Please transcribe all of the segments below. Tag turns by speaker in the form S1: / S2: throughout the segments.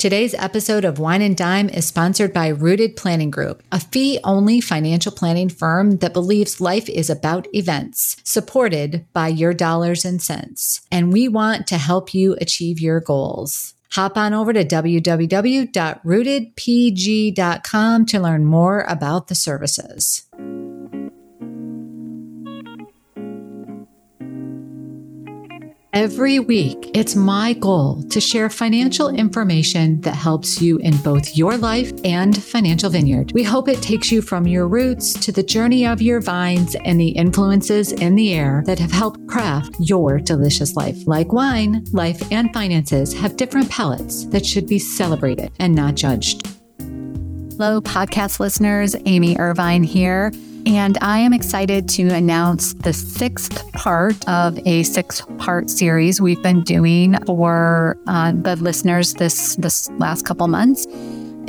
S1: Today's episode of Wine and Dime is sponsored by Rooted Planning Group, a fee only financial planning firm that believes life is about events, supported by your dollars and cents. And we want to help you achieve your goals. Hop on over to www.rootedpg.com to learn more about the services. Every week, it's my goal to share financial information that helps you in both your life and Financial Vineyard. We hope it takes you from your roots to the journey of your vines and the influences in the air that have helped craft your delicious life. Like wine, life and finances have different palates that should be celebrated and not judged.
S2: Hello, podcast listeners. Amy Irvine here. And I am excited to announce the sixth part of a six part series we've been doing for uh, the listeners this, this last couple months.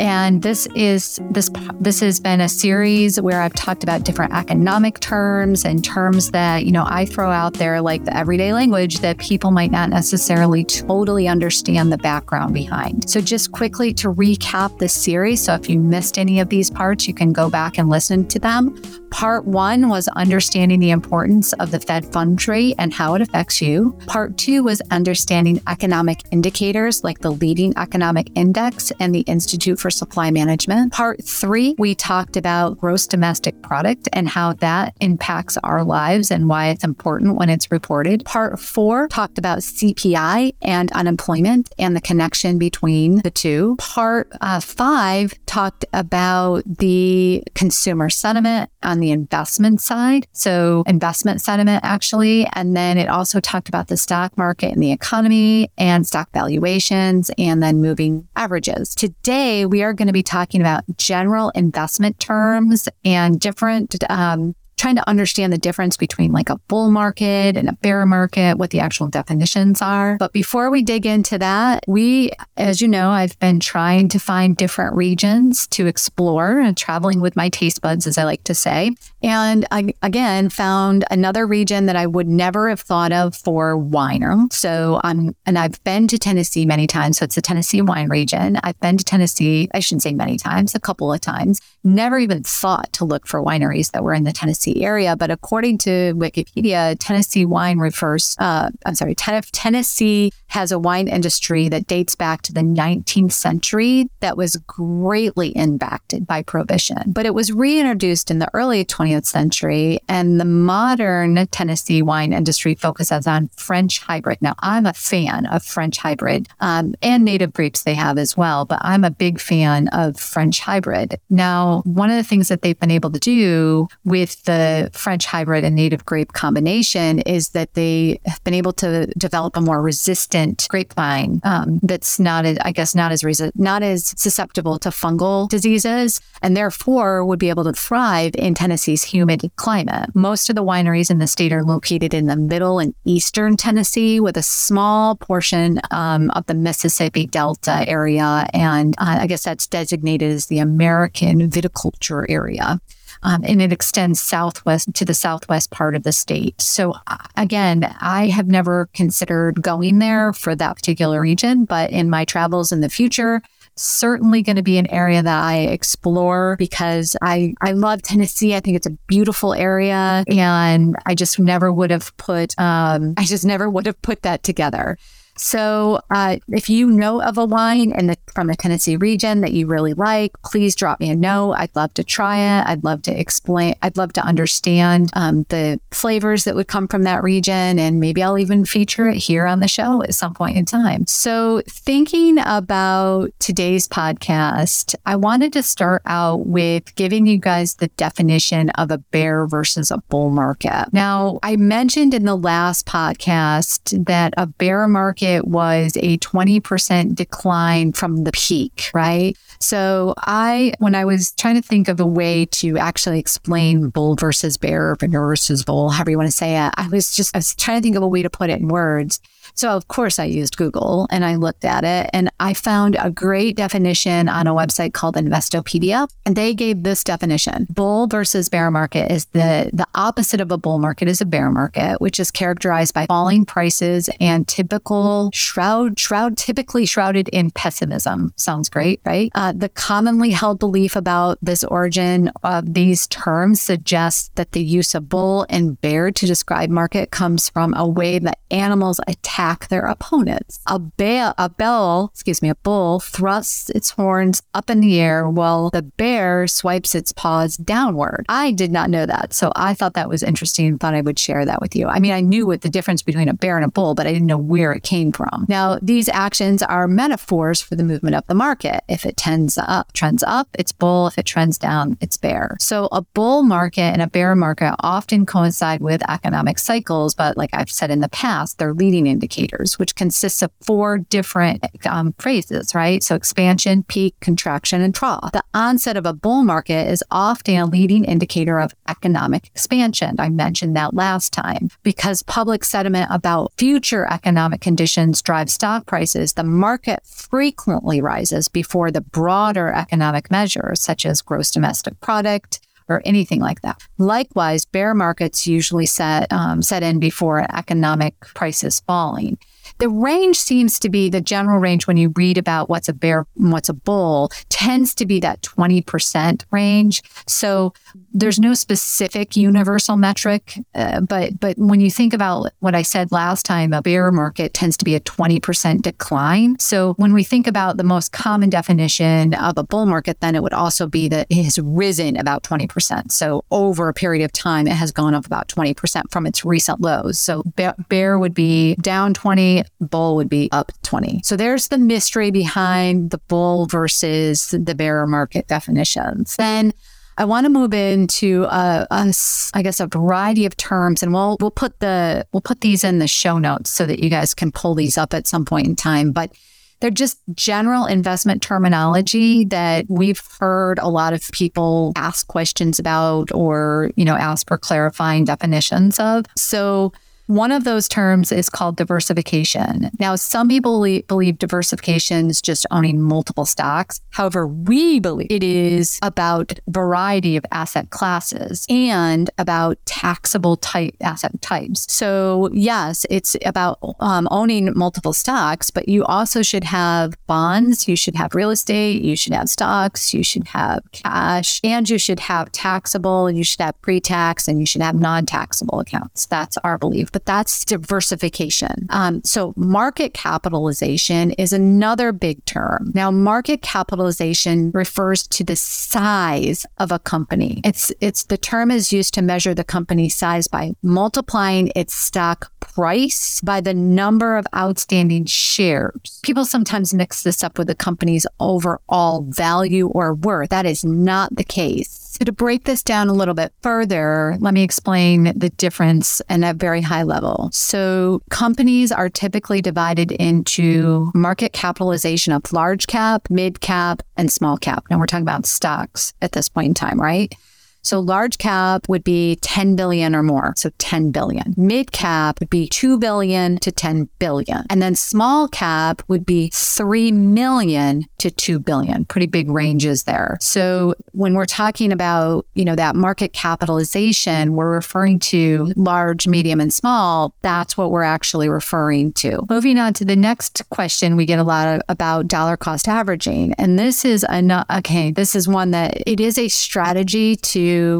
S2: And this is this this has been a series where I've talked about different economic terms and terms that, you know, I throw out there like the everyday language that people might not necessarily totally understand the background behind. So just quickly to recap this series, so if you missed any of these parts, you can go back and listen to them. Part 1 was understanding the importance of the Fed funds rate and how it affects you. Part 2 was understanding economic indicators like the leading economic index and the Institute for supply management. Part three, we talked about gross domestic product and how that impacts our lives and why it's important when it's reported. Part four talked about CPI and unemployment and the connection between the two. Part uh, five talked about the consumer sentiment on the investment side. So, investment sentiment actually. And then it also talked about the stock market and the economy and stock valuations and then moving averages. Today, we are going to be talking about general investment terms and different um, trying to understand the difference between like a bull market and a bear market, what the actual definitions are. But before we dig into that, we, as you know, I've been trying to find different regions to explore and traveling with my taste buds, as I like to say. And I, again, found another region that I would never have thought of for winer. So I'm, and I've been to Tennessee many times. So it's the Tennessee wine region. I've been to Tennessee, I shouldn't say many times, a couple of times. Never even thought to look for wineries that were in the Tennessee Tennessee area. But according to Wikipedia, Tennessee wine refers, uh, I'm sorry, Tennessee has a wine industry that dates back to the 19th century that was greatly impacted by prohibition. But it was reintroduced in the early 20th century, and the modern Tennessee wine industry focuses on French hybrid. Now, I'm a fan of French hybrid um, and native grapes they have as well, but I'm a big fan of French hybrid. Now, one of the things that they've been able to do with the French hybrid and native grape combination is that they have been able to develop a more resistant grapevine um, that's not, I guess, not as resi- not as susceptible to fungal diseases, and therefore would be able to thrive in Tennessee's humid climate. Most of the wineries in the state are located in the middle and eastern Tennessee, with a small portion um, of the Mississippi Delta area, and uh, I guess that's designated as the American viticulture area um, and it extends southwest to the southwest part of the state. So, uh, again, I have never considered going there for that particular region, but in my travels in the future, certainly going to be an area that I explore because I, I love Tennessee. I think it's a beautiful area and I just never would have put, um, I just never would have put that together. So, uh, if you know of a wine in the, from the Tennessee region that you really like, please drop me a note. I'd love to try it. I'd love to explain. I'd love to understand um, the flavors that would come from that region, and maybe I'll even feature it here on the show at some point in time. So, thinking about today's podcast, I wanted to start out with giving you guys the definition of a bear versus a bull market. Now, I mentioned in the last podcast that a bear market was a 20% decline from the peak, right? So I, when I was trying to think of a way to actually explain bull versus bear, bear versus bull, however you want to say it, I was just, I was trying to think of a way to put it in words. So, of course, I used Google and I looked at it and I found a great definition on a website called Investopedia. And they gave this definition bull versus bear market is the, the opposite of a bull market is a bear market, which is characterized by falling prices and typical shroud, shroud, typically shrouded in pessimism. Sounds great, right? Uh, the commonly held belief about this origin of these terms suggests that the use of bull and bear to describe market comes from a way that animals attack attack their opponents. A bear, a bell, excuse me, a bull thrusts its horns up in the air while the bear swipes its paws downward. I did not know that. So I thought that was interesting and thought I would share that with you. I mean, I knew what the difference between a bear and a bull, but I didn't know where it came from. Now, these actions are metaphors for the movement of the market. If it tends up, trends up, it's bull. If it trends down, it's bear. So a bull market and a bear market often coincide with economic cycles, but like I've said in the past, they're leading indicators indicators, which consists of four different um, phrases, right? So expansion, peak, contraction, and trough. The onset of a bull market is often a leading indicator of economic expansion. I mentioned that last time because public sentiment about future economic conditions drives stock prices. The market frequently rises before the broader economic measures such as gross domestic product, or anything like that. Likewise, bear markets usually set um, set in before economic prices falling. The range seems to be the general range when you read about what's a bear, and what's a bull, tends to be that 20% range. So there's no specific universal metric, uh, but but when you think about what I said last time, a bear market tends to be a 20% decline. So when we think about the most common definition of a bull market, then it would also be that it has risen about 20%. So over a period of time, it has gone up about 20% from its recent lows. So bear would be down 20, bull would be up 20. So there's the mystery behind the bull versus the bear market definitions. Then I want to move into a, a, I guess a variety of terms, and we'll we'll put the we'll put these in the show notes so that you guys can pull these up at some point in time. But they're just general investment terminology that we've heard a lot of people ask questions about, or you know, ask for clarifying definitions of. So one of those terms is called diversification. Now, some people believe diversification is just owning multiple stocks. However, we believe it is about variety of asset classes and about taxable type asset types. So, yes, it's about um, owning multiple stocks, but you also should have bonds, you should have real estate, you should have stocks, you should have cash, and you should have taxable, you should have pre-tax, and you should have non-taxable accounts. That's our belief. But that's diversification. Um, so market capitalization is another big term. Now, market capitalization refers to the size of a company. It's it's the term is used to measure the company's size by multiplying its stock price by the number of outstanding shares. People sometimes mix this up with the company's overall value or worth. That is not the case. So, to break this down a little bit further, let me explain the difference and at very high level. So, companies are typically divided into market capitalization of large cap, mid cap, and small cap. Now, we're talking about stocks at this point in time, right? So large cap would be 10 billion or more. So 10 billion. Mid cap would be 2 billion to 10 billion. And then small cap would be 3 million to 2 billion. Pretty big ranges there. So when we're talking about, you know, that market capitalization, we're referring to large, medium, and small. That's what we're actually referring to. Moving on to the next question, we get a lot of, about dollar cost averaging. And this is a, okay, this is one that it is a strategy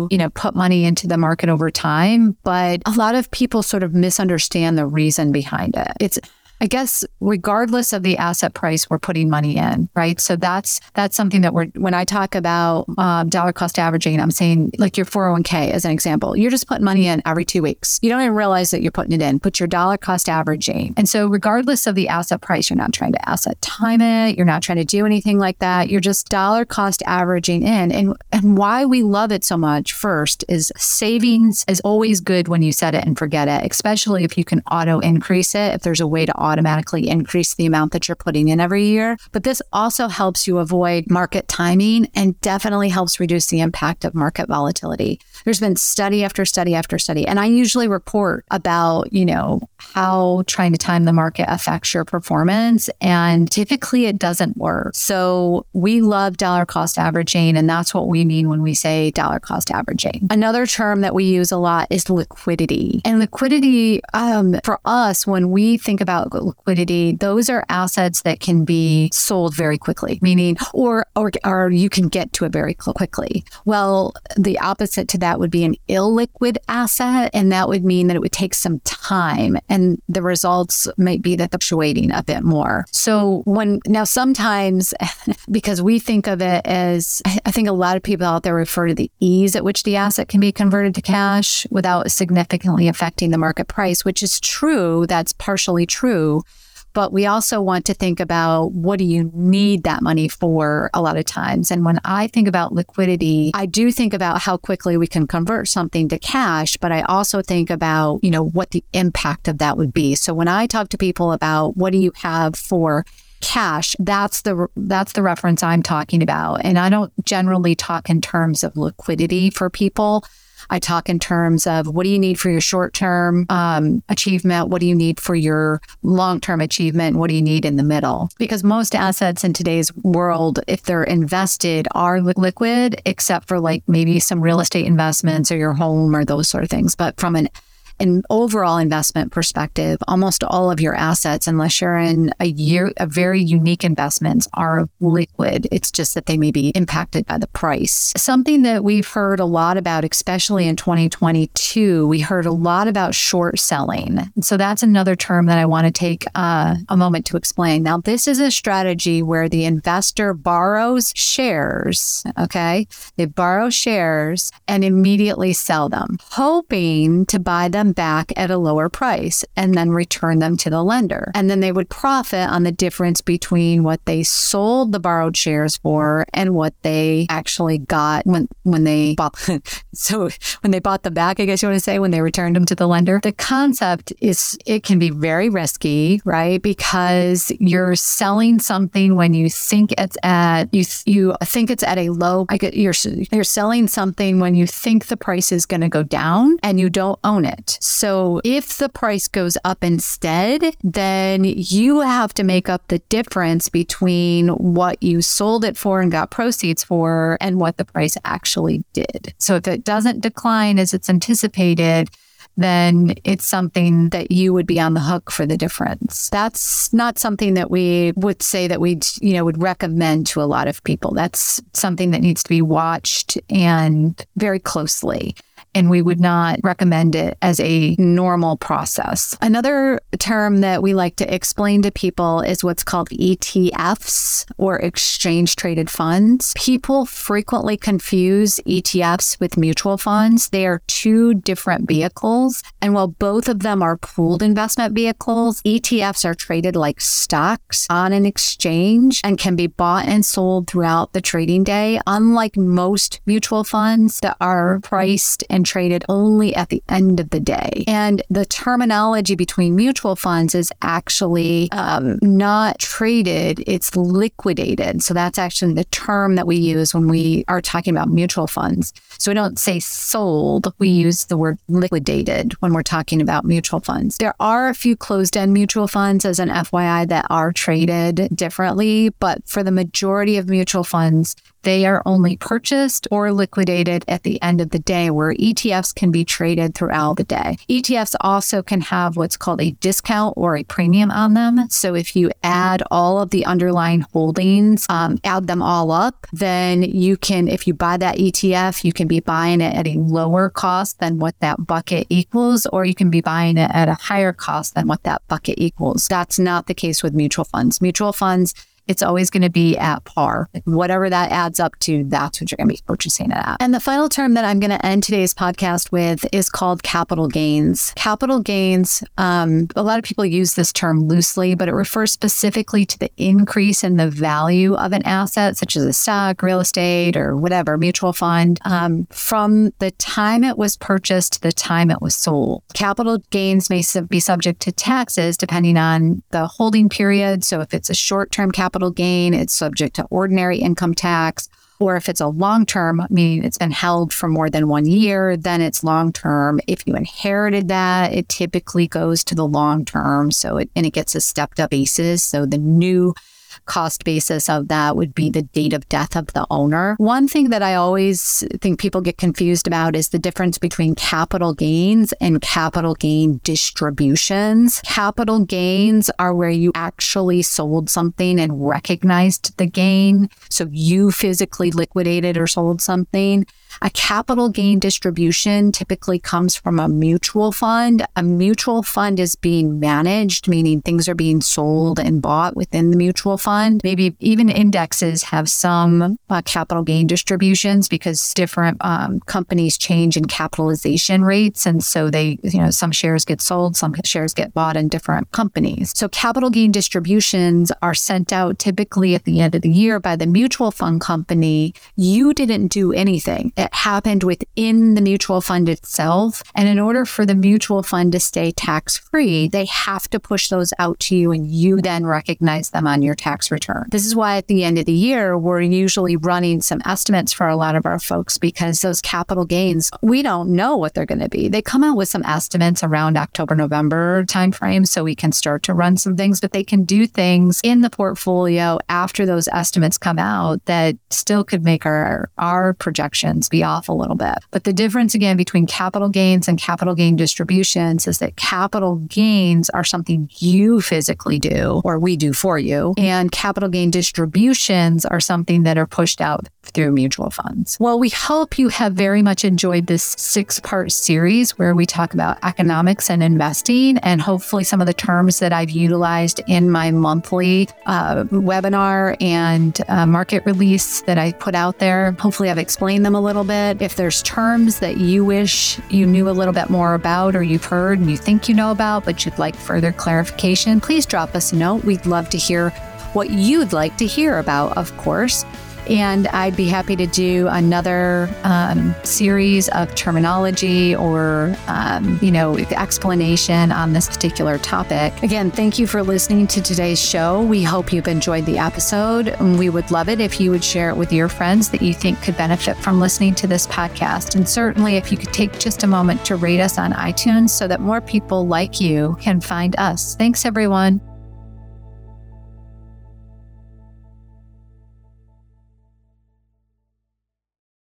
S2: you know, put money into the market over time. But a lot of people sort of misunderstand the reason behind it. It's I guess regardless of the asset price we're putting money in, right? So that's that's something that we're when I talk about um, dollar cost averaging, I'm saying like your 401k as an example. You're just putting money in every two weeks. You don't even realize that you're putting it in. Put your dollar cost averaging, and so regardless of the asset price, you're not trying to asset time it. You're not trying to do anything like that. You're just dollar cost averaging in, and and why we love it so much first is savings is always good when you set it and forget it, especially if you can auto increase it. If there's a way to automatically increase the amount that you're putting in every year. But this also helps you avoid market timing and definitely helps reduce the impact of market volatility. There's been study after study after study. And I usually report about, you know, how trying to time the market affects your performance. And typically it doesn't work. So we love dollar cost averaging. And that's what we mean when we say dollar cost averaging. Another term that we use a lot is liquidity. And liquidity, um, for us, when we think about liquidity, those are assets that can be sold very quickly, meaning, or, or, or you can get to it very quickly. Well, the opposite to that would be an illiquid asset. And that would mean that it would take some time and the results might be that fluctuating a bit more. So when now sometimes because we think of it as I think a lot of people out there refer to the ease at which the asset can be converted to cash without significantly affecting the market price, which is true. That's partially true. But we also want to think about what do you need that money for a lot of times. And when I think about liquidity, I do think about how quickly we can convert something to cash, but I also think about, you know, what the impact of that would be. So when I talk to people about what do you have for cash that's the that's the reference i'm talking about and i don't generally talk in terms of liquidity for people I talk in terms of what do you need for your short term um, achievement? What do you need for your long term achievement? What do you need in the middle? Because most assets in today's world, if they're invested, are liquid, except for like maybe some real estate investments or your home or those sort of things. But from an an overall investment perspective, almost all of your assets, unless you're in a year, a very unique investments are liquid. It's just that they may be impacted by the price. Something that we've heard a lot about, especially in 2022, we heard a lot about short selling. So that's another term that I want to take uh, a moment to explain. Now, this is a strategy where the investor borrows shares. Okay. They borrow shares and immediately sell them, hoping to buy them back at a lower price and then return them to the lender. And then they would profit on the difference between what they sold the borrowed shares for and what they actually got when when they bought so when they bought them back, I guess you want to say when they returned them to the lender. The concept is it can be very risky, right? Because you're selling something when you think it's at you you think it's at a low I get you're you're selling something when you think the price is going to go down and you don't own it. So if the price goes up instead, then you have to make up the difference between what you sold it for and got proceeds for and what the price actually did. So if it doesn't decline as it's anticipated, then it's something that you would be on the hook for the difference. That's not something that we would say that we, you know, would recommend to a lot of people. That's something that needs to be watched and very closely and we would not recommend it as a normal process. Another term that we like to explain to people is what's called ETFs or exchange traded funds. People frequently confuse ETFs with mutual funds. They are two different vehicles. And while both of them are pooled investment vehicles, ETFs are traded like stocks on an exchange and can be bought and sold throughout the trading day, unlike most mutual funds that are priced and traded only at the end of the day. And the terminology between mutual funds is actually um, not traded, it's liquidated. So that's actually the term that we use when we are talking about mutual funds. So we don't say sold, we use the word liquidated when we're talking about mutual funds. There are a few closed end mutual funds, as an FYI, that are traded differently, but for the majority of mutual funds, they are only purchased or liquidated at the end of the day, where ETFs can be traded throughout the day. ETFs also can have what's called a discount or a premium on them. So if you add all of the underlying holdings, um, add them all up, then you can, if you buy that ETF, you can be buying it at a lower cost than what that bucket equals, or you can be buying it at a higher cost than what that bucket equals. That's not the case with mutual funds. Mutual funds it's always going to be at par. Whatever that adds up to, that's what you're going to be purchasing it at. And the final term that I'm going to end today's podcast with is called capital gains. Capital gains, um, a lot of people use this term loosely, but it refers specifically to the increase in the value of an asset, such as a stock, real estate, or whatever, mutual fund, um, from the time it was purchased to the time it was sold. Capital gains may be subject to taxes depending on the holding period. So if it's a short term capital capital gain, it's subject to ordinary income tax. Or if it's a long term, meaning it's been held for more than one year, then it's long term. If you inherited that, it typically goes to the long term. So it, and it gets a stepped up basis. So the new cost basis of that would be mm. the date of death of the owner. One thing that I always think people get confused about is the difference between capital gains and capital gain distributions. Capital gains are where you actually sold something and recognized the gain. So you physically liquidated or sold something. A capital gain distribution typically comes from a mutual fund. A mutual fund is being managed, meaning things are being sold and bought within the mutual fund. Maybe even indexes have some uh, capital gain distributions because different um, companies change in capitalization rates. And so they, you know, some shares get sold, some shares get bought in different companies. So capital gain distributions are sent out typically at the end of the year by the mutual fund company. You didn't do anything it happened within the mutual fund itself. And in order for the mutual fund to stay tax free, they have to push those out to you and you then recognize them on your tax return. This is why at the end of the year, we're usually running some estimates for a lot of our folks because those capital gains, we don't know what they're going to be. They come out with some estimates around October, November timeframe so we can start to run some things, but they can do things in the portfolio after those estimates come out that still could make our, our projections be off a little bit. But the difference again between capital gains and capital gain distributions is that capital gains are something you physically do or we do for you. And capital gain distributions are something that are pushed out through mutual funds. Well, we hope you have very much enjoyed this six part series where we talk about economics and investing and hopefully some of the terms that I've utilized in my monthly uh, webinar and uh, market release that I put out there. Hopefully, I've explained them a little bit. If there's terms that you wish you knew a little bit more about or you've heard and you think you know about, but you'd like further clarification, please drop us a note. We'd love to hear what you'd like to hear about, of course. And I'd be happy to do another um, series of terminology or, um, you know, explanation on this particular topic. Again, thank you for listening to today's show. We hope you've enjoyed the episode. We would love it if you would share it with your friends that you think could benefit from listening to this podcast. And certainly if you could take just a moment to rate us on iTunes so that more people like you can find us. Thanks, everyone.